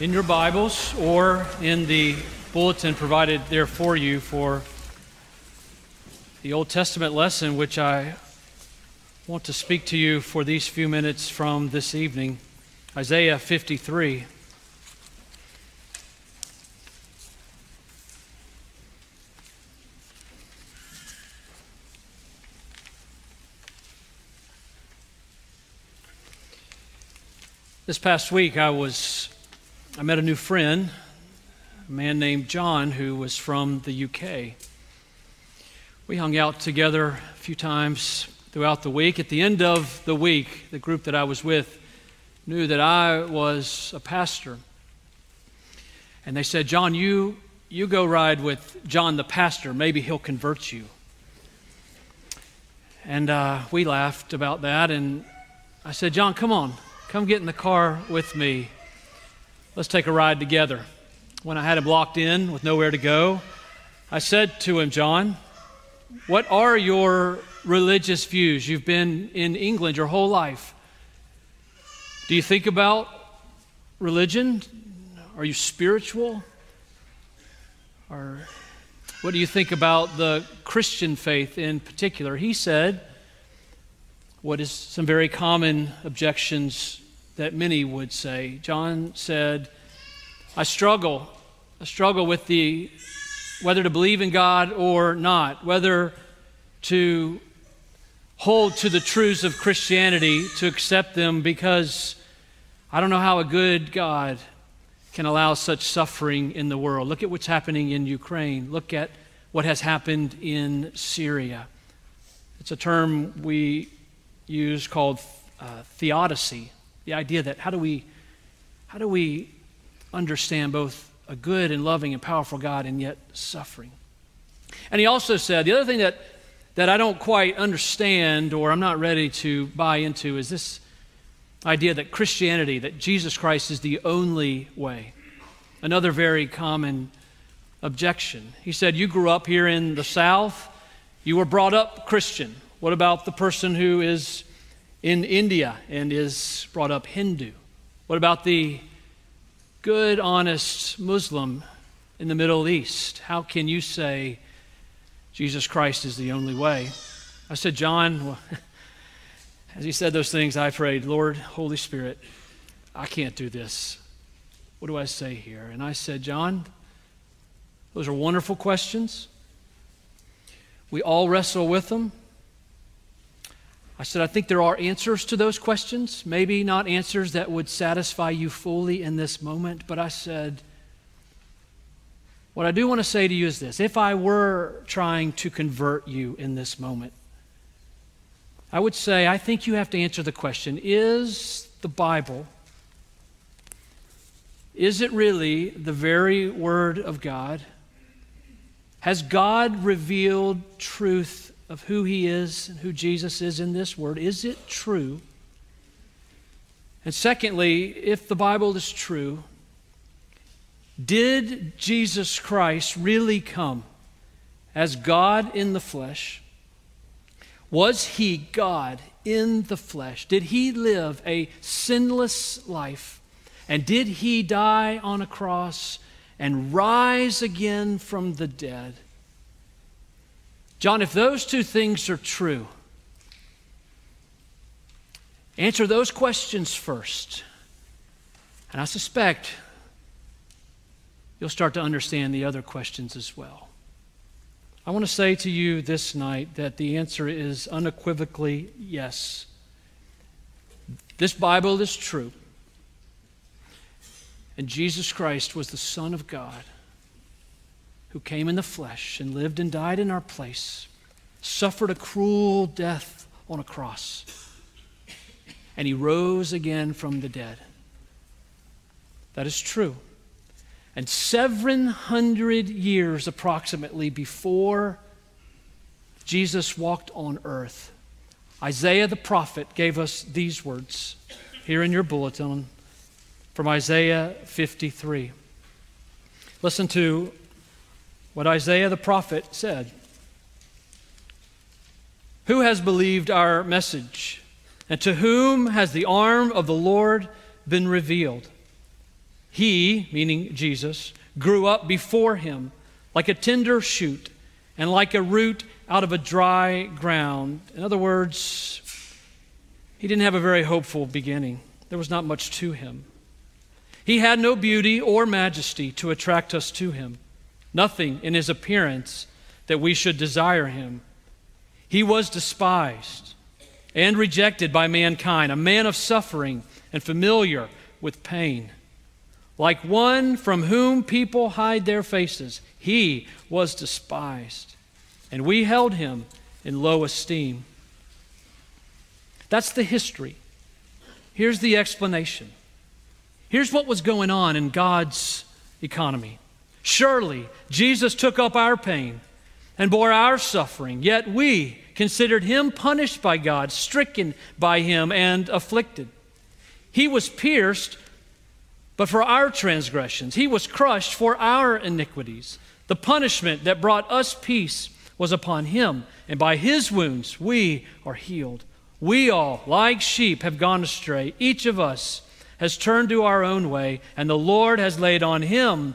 in your Bibles or in the bulletin provided there for you for the Old Testament lesson, which I want to speak to you for these few minutes from this evening Isaiah 53. This past week, I was I met a new friend, a man named John, who was from the UK. We hung out together a few times throughout the week. At the end of the week, the group that I was with knew that I was a pastor. And they said, John, you, you go ride with John the pastor. Maybe he'll convert you. And uh, we laughed about that. And I said, John, come on. Come get in the car with me. Let's take a ride together. When I had him locked in with nowhere to go, I said to him, John, what are your religious views? You've been in England your whole life. Do you think about religion? Are you spiritual? Or what do you think about the Christian faith in particular? He said, what is some very common objections that many would say. John said, I struggle. I struggle with the whether to believe in God or not, whether to hold to the truths of Christianity, to accept them, because I don't know how a good God can allow such suffering in the world. Look at what's happening in Ukraine. Look at what has happened in Syria. It's a term we use called uh, theodicy, the idea that how do we, how do we understand both a good and loving and powerful God and yet suffering? And he also said, the other thing that, that I don't quite understand or I'm not ready to buy into is this idea that Christianity, that Jesus Christ is the only way. Another very common objection. He said, You grew up here in the South, you were brought up Christian. What about the person who is in India and is brought up Hindu? What about the good, honest Muslim in the Middle East? How can you say Jesus Christ is the only way? I said, John, well, as he said those things, I prayed, Lord, Holy Spirit, I can't do this. What do I say here? And I said, John, those are wonderful questions. We all wrestle with them. I said, I think there are answers to those questions, maybe not answers that would satisfy you fully in this moment, but I said, what I do want to say to you is this if I were trying to convert you in this moment, I would say, I think you have to answer the question is the Bible, is it really the very Word of God? Has God revealed truth of who he is and who Jesus is in this word. Is it true? And secondly, if the Bible is true, did Jesus Christ really come as God in the flesh? Was he God in the flesh? Did he live a sinless life? And did he die on a cross and rise again from the dead? John, if those two things are true, answer those questions first. And I suspect you'll start to understand the other questions as well. I want to say to you this night that the answer is unequivocally yes. This Bible is true. And Jesus Christ was the Son of God who came in the flesh and lived and died in our place, suffered a cruel death on a cross, and he rose again from the dead. That is true. And 700 years approximately before Jesus walked on earth, Isaiah the prophet gave us these words here in your bulletin from Isaiah 53. Listen to what Isaiah the prophet said Who has believed our message? And to whom has the arm of the Lord been revealed? He, meaning Jesus, grew up before him like a tender shoot and like a root out of a dry ground. In other words, he didn't have a very hopeful beginning. There was not much to him. He had no beauty or majesty to attract us to him, nothing in his appearance that we should desire him. He was despised and rejected by mankind, a man of suffering and familiar with pain. Like one from whom people hide their faces, he was despised, and we held him in low esteem. That's the history. Here's the explanation. Here's what was going on in God's economy. Surely Jesus took up our pain and bore our suffering, yet we considered him punished by God, stricken by him, and afflicted. He was pierced, but for our transgressions, he was crushed for our iniquities. The punishment that brought us peace was upon him, and by his wounds we are healed. We all, like sheep, have gone astray. Each of us has turned to our own way, and the Lord has laid on him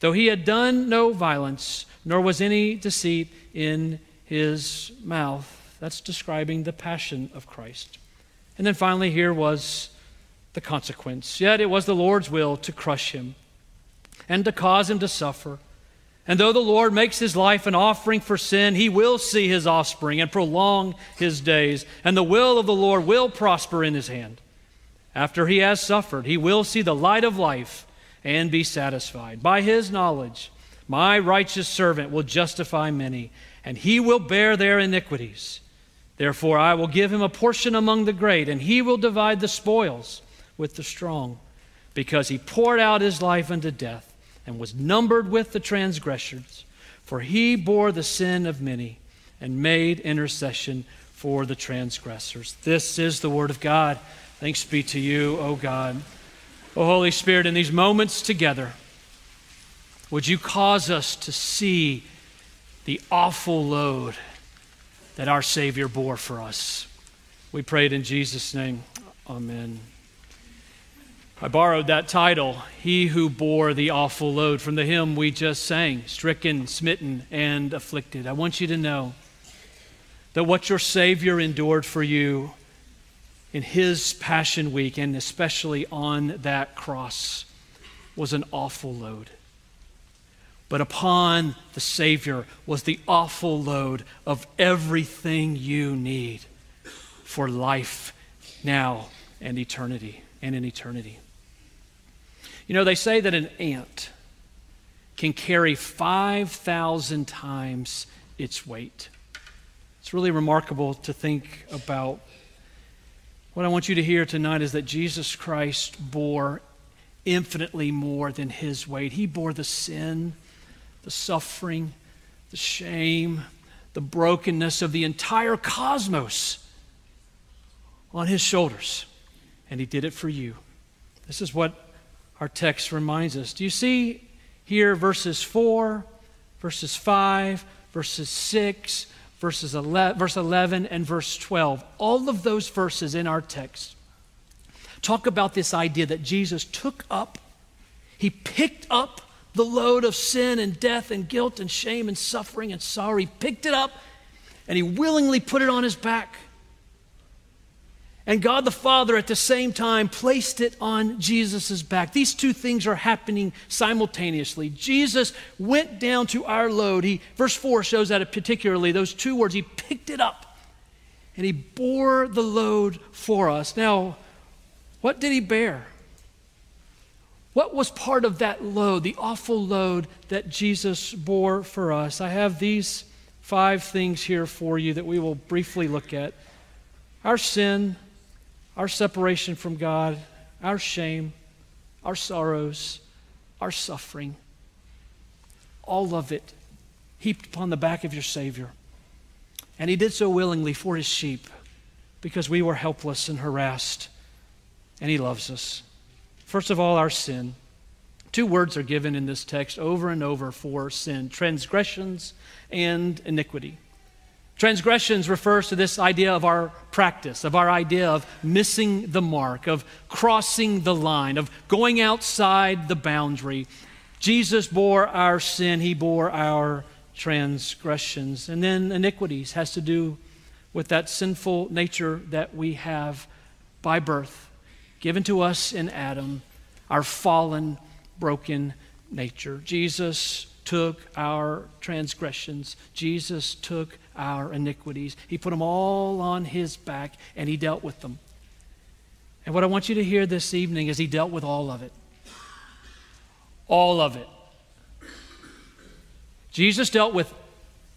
though he had done no violence nor was any deceit in his mouth. That's describing the passion of Christ. And then finally, here was the consequence. Yet it was the Lord's will to crush him and to cause him to suffer. And though the Lord makes his life an offering for sin, he will see his offspring and prolong his days. And the will of the Lord will prosper in his hand. After he has suffered, he will see the light of life and be satisfied. By his knowledge, my righteous servant will justify many, and he will bear their iniquities. Therefore, I will give him a portion among the great, and he will divide the spoils with the strong, because he poured out his life unto death and was numbered with the transgressors. For he bore the sin of many and made intercession for the transgressors. This is the word of God. Thanks be to you, O God. O Holy Spirit, in these moments together, would you cause us to see the awful load that our Savior bore for us? We prayed in Jesus' name. Amen. I borrowed that title, He Who Bore the Awful Load, from the hymn we just sang, Stricken, Smitten, and Afflicted. I want you to know that what your Savior endured for you in His Passion Week, and especially on that cross, was an awful load. But upon the Savior was the awful load of everything you need for life now and eternity and in eternity. You know, they say that an ant can carry 5,000 times its weight. It's really remarkable to think about. What I want you to hear tonight is that Jesus Christ bore infinitely more than his weight. He bore the sin the suffering, the shame, the brokenness of the entire cosmos on his shoulders. And he did it for you. This is what our text reminds us. Do you see here verses 4, verses 5, verses 6, verses 11, verse 11, and verse 12? All of those verses in our text talk about this idea that Jesus took up, he picked up the load of sin and death and guilt and shame and suffering and sorrow. He picked it up and he willingly put it on his back. And God the Father at the same time placed it on Jesus' back. These two things are happening simultaneously. Jesus went down to our load. He, verse 4 shows that particularly, those two words. He picked it up and he bore the load for us. Now, what did he bear? What was part of that load, the awful load that Jesus bore for us? I have these five things here for you that we will briefly look at our sin, our separation from God, our shame, our sorrows, our suffering, all of it heaped upon the back of your Savior. And he did so willingly for his sheep because we were helpless and harassed, and he loves us. First of all, our sin. Two words are given in this text over and over for sin transgressions and iniquity. Transgressions refers to this idea of our practice, of our idea of missing the mark, of crossing the line, of going outside the boundary. Jesus bore our sin, he bore our transgressions. And then iniquities has to do with that sinful nature that we have by birth, given to us in Adam, our fallen, broken nature. Jesus took our transgressions, Jesus took our iniquities. He put them all on his back and he dealt with them. And what I want you to hear this evening is he dealt with all of it. All of it. Jesus dealt with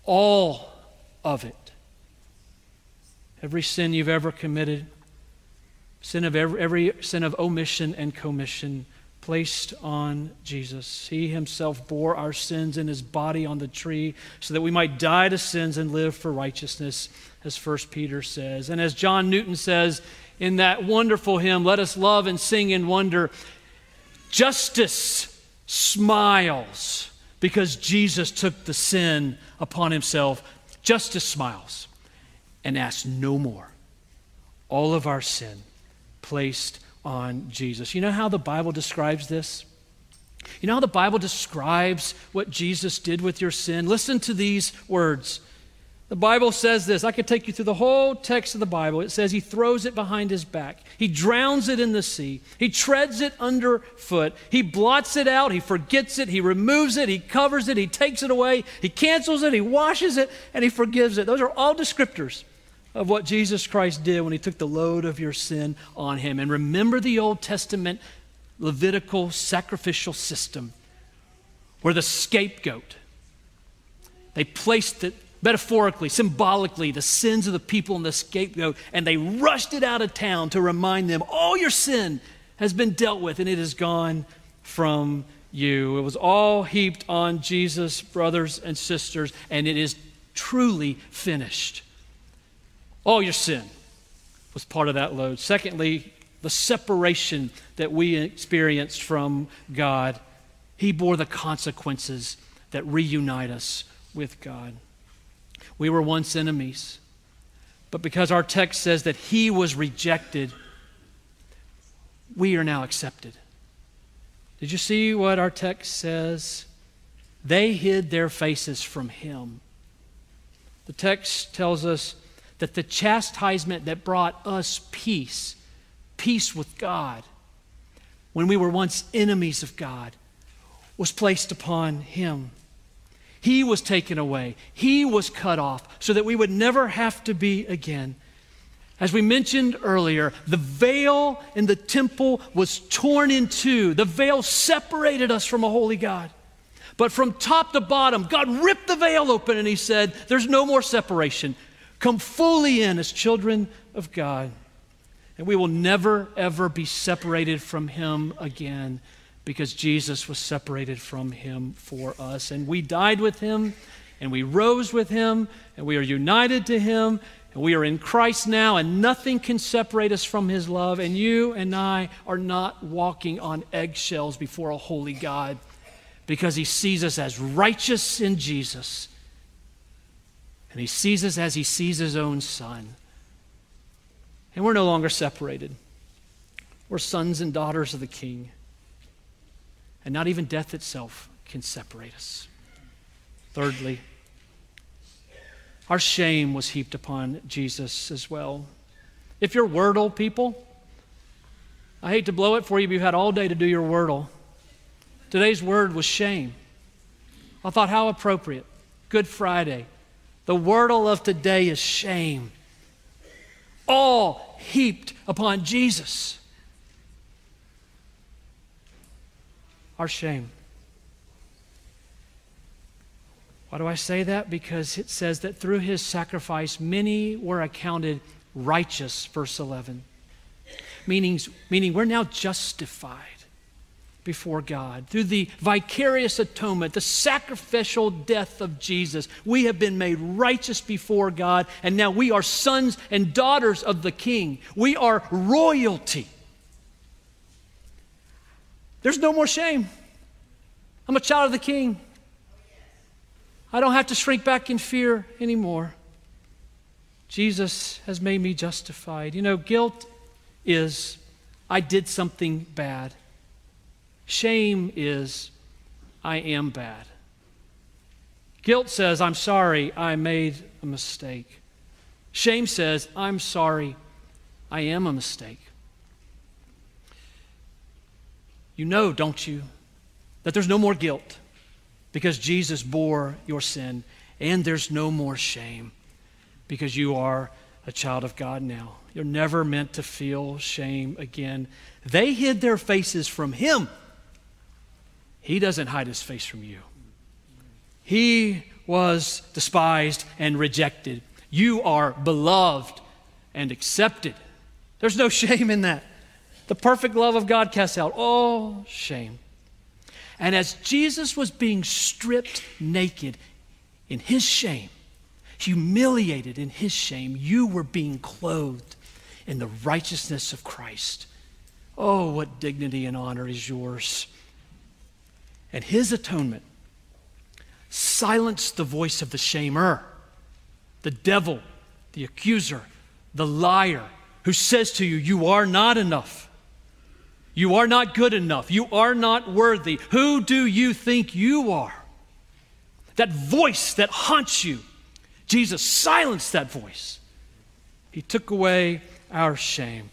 all of it. Every sin you've ever committed, sin of every, every sin of omission and commission, placed on Jesus. He himself bore our sins in his body on the tree so that we might die to sins and live for righteousness, as 1 Peter says. And as John Newton says in that wonderful hymn, Let us love and sing in wonder, justice smiles because Jesus took the sin upon himself. Justice smiles and asks no more. All of our sin placed on Jesus. You know how the Bible describes this? You know how the Bible describes what Jesus did with your sin? Listen to these words. The Bible says this. I could take you through the whole text of the Bible. It says he throws it behind his back. He drowns it in the sea. He treads it underfoot. He blots it out. He forgets it. He removes it. He covers it. He takes it away. He cancels it. He washes it. And he forgives it. Those are all descriptors of what Jesus Christ did when he took the load of your sin on him. And remember the Old Testament Levitical sacrificial system where the scapegoat, they placed it metaphorically, symbolically, the sins of the people in the scapegoat, and they rushed it out of town to remind them all your sin has been dealt with and it is gone from you. It was all heaped on Jesus, brothers and sisters, and it is truly finished. All your sin was part of that load. Secondly, the separation that we experienced from God. He bore the consequences that reunite us with God. We were once enemies, but because our text says that He was rejected, we are now accepted. Did you see what our text says? They hid their faces from Him. The text tells us that the chastisement that brought us peace, peace with God, when we were once enemies of God, was placed upon him. He was taken away, he was cut off so that we would never have to be again. As we mentioned earlier, the veil in the temple was torn in two. The veil separated us from a holy God. But from top to bottom, God ripped the veil open and He said, There's no more separation come fully in as children of God. And we will never, ever be separated from Him again because Jesus was separated from Him for us. And we died with Him, and we rose with Him, and we are united to Him, and we are in Christ now, and nothing can separate us from His love. And you and I are not walking on eggshells before a holy God because He sees us as righteous in Jesus and he sees us as he sees his own son. And we're no longer separated. We're sons and daughters of the king. And not even death itself can separate us. Thirdly, our shame was heaped upon Jesus as well. If you're Wordle people, I hate to blow it for you, but you've had all day to do your Wordle. Today's word was shame. I thought, how appropriate. Good Friday. The wordle of today is shame. All heaped upon Jesus. Our shame. Why do I say that? Because it says that through his sacrifice, many were accounted righteous, verse 11. Meaning, meaning we're now justified. Before God. Through the vicarious atonement, the sacrificial death of Jesus, we have been made righteous before God, and now we are sons and daughters of the King. We are royalty. There's no more shame. I'm a child of the King. I don't have to shrink back in fear anymore. Jesus has made me justified. You know, guilt is I did something bad. Shame is, I am bad. Guilt says, I'm sorry, I made a mistake. Shame says, I'm sorry, I am a mistake. You know, don't you, that there's no more guilt because Jesus bore your sin, and there's no more shame because you are a child of God now. You're never meant to feel shame again. They hid their faces from Him. He doesn't hide his face from you. He was despised and rejected. You are beloved and accepted. There's no shame in that. The perfect love of God casts out all shame. And as Jesus was being stripped naked in his shame, humiliated in his shame, you were being clothed in the righteousness of Christ. Oh, what dignity and honor is yours. And his atonement silenced the voice of the shamer, the devil, the accuser, the liar, who says to you, You are not enough. You are not good enough. You are not worthy. Who do you think you are? That voice that haunts you, Jesus silenced that voice. He took away our shame.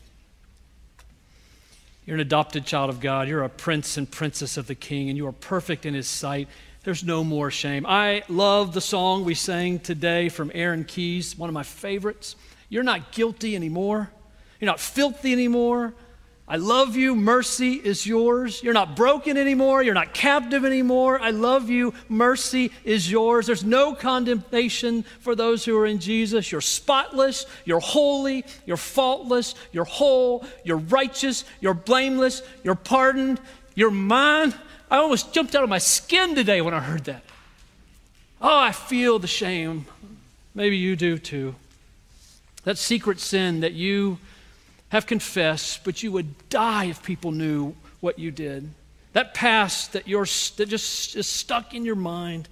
You're an adopted child of God. You're a prince and princess of the king, and you are perfect in his sight. There's no more shame. I love the song we sang today from Aaron Keyes, one of my favorites. You're not guilty anymore. You're not filthy anymore. I love you. Mercy is yours. You're not broken anymore. You're not captive anymore. I love you. Mercy is yours. There's no condemnation for those who are in Jesus. You're spotless. You're holy. You're faultless. You're whole. You're righteous. You're blameless. You're pardoned. You're mine. I almost jumped out of my skin today when I heard that. Oh, I feel the shame. Maybe you do too. That secret sin that you have confessed, but you would die if people knew what you did. That past that you're that just is stuck in your mind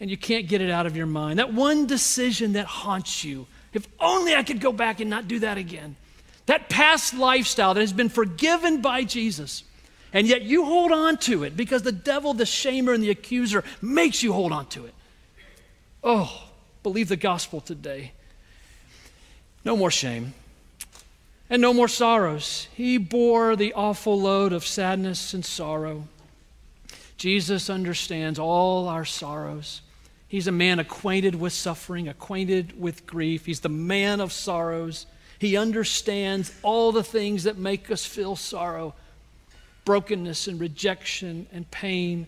and you can't get it out of your mind. That one decision that haunts you. If only I could go back and not do that again. That past lifestyle that has been forgiven by Jesus. And yet you hold on to it because the devil, the shamer, and the accuser makes you hold on to it. Oh, believe the gospel today. No more shame and no more sorrows. He bore the awful load of sadness and sorrow. Jesus understands all our sorrows. He's a man acquainted with suffering, acquainted with grief. He's the man of sorrows. He understands all the things that make us feel sorrow brokenness and rejection and pain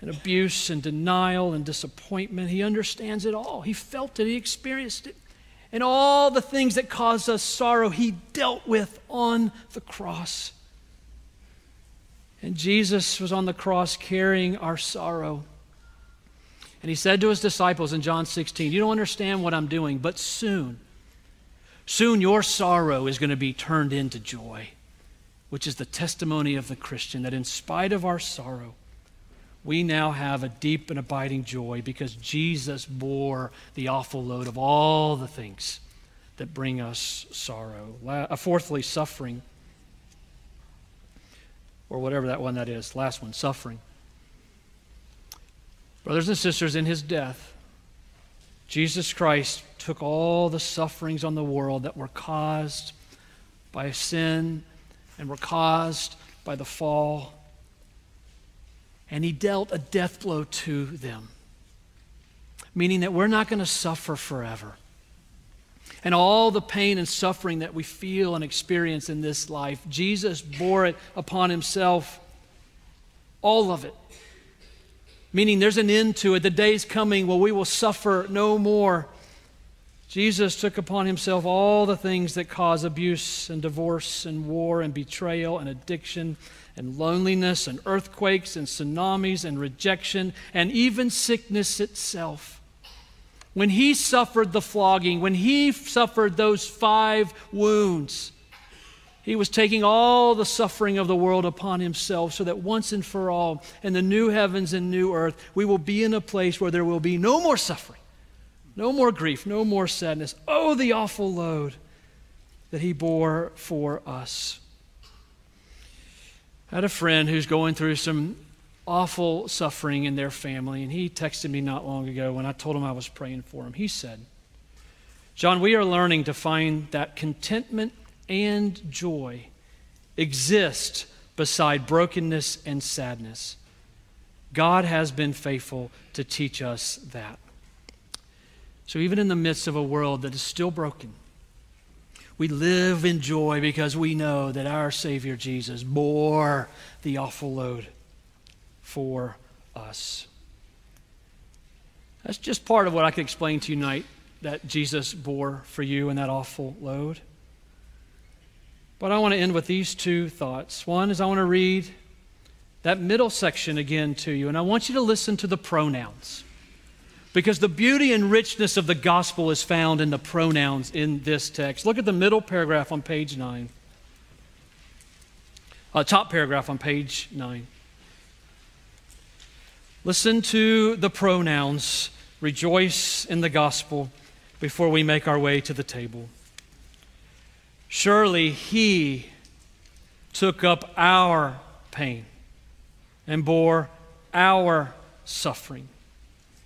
and abuse and denial and disappointment. He understands it all. He felt it, he experienced it and all the things that cause us sorrow, he dealt with on the cross. And Jesus was on the cross carrying our sorrow. And he said to his disciples in John 16, You don't understand what I'm doing, but soon, soon your sorrow is going to be turned into joy, which is the testimony of the Christian that in spite of our sorrow, we now have a deep and abiding joy because Jesus bore the awful load of all the things that bring us sorrow. Fourthly, suffering, or whatever that one that is. Last one, suffering. Brothers and sisters, in his death, Jesus Christ took all the sufferings on the world that were caused by sin and were caused by the fall and he dealt a death blow to them, meaning that we're not going to suffer forever. And all the pain and suffering that we feel and experience in this life, Jesus bore it upon himself, all of it. Meaning there's an end to it. The day's coming where we will suffer no more. Jesus took upon himself all the things that cause abuse and divorce and war and betrayal and addiction and loneliness and earthquakes and tsunamis and rejection and even sickness itself. When he suffered the flogging, when he suffered those five wounds, he was taking all the suffering of the world upon himself so that once and for all, in the new heavens and new earth, we will be in a place where there will be no more suffering, no more grief, no more sadness. Oh, the awful load that he bore for us. I had a friend who's going through some awful suffering in their family, and he texted me not long ago when I told him I was praying for him. He said, John, we are learning to find that contentment and joy exist beside brokenness and sadness. God has been faithful to teach us that. So, even in the midst of a world that is still broken, we live in joy because we know that our Savior Jesus bore the awful load for us. That's just part of what I can explain to you tonight that Jesus bore for you in that awful load. But I want to end with these two thoughts. One is I want to read that middle section again to you, and I want you to listen to the pronouns. Because the beauty and richness of the gospel is found in the pronouns in this text. Look at the middle paragraph on page 9. Uh, top paragraph on page 9. Listen to the pronouns. Rejoice in the gospel before we make our way to the table. Surely he took up our pain and bore our suffering.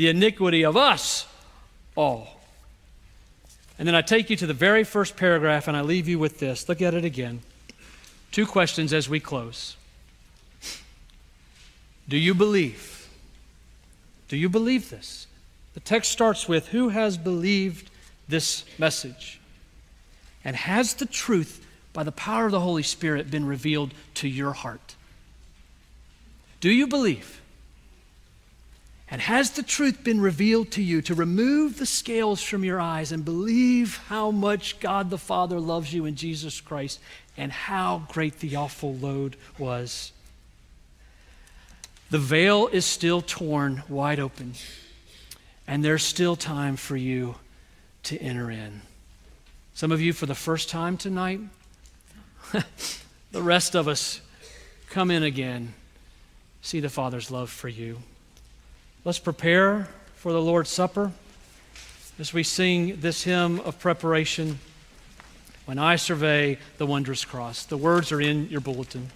the iniquity of us all. And then I take you to the very first paragraph and I leave you with this. Look at it again. Two questions as we close. Do you believe? Do you believe this? The text starts with Who has believed this message? And has the truth, by the power of the Holy Spirit, been revealed to your heart? Do you believe? And has the truth been revealed to you to remove the scales from your eyes and believe how much God the Father loves you in Jesus Christ and how great the awful load was? The veil is still torn wide open, and there's still time for you to enter in. Some of you for the first time tonight. the rest of us come in again. See the Father's love for you. Let's prepare for the Lord's Supper as we sing this hymn of preparation. When I survey the wondrous cross, the words are in your bulletin.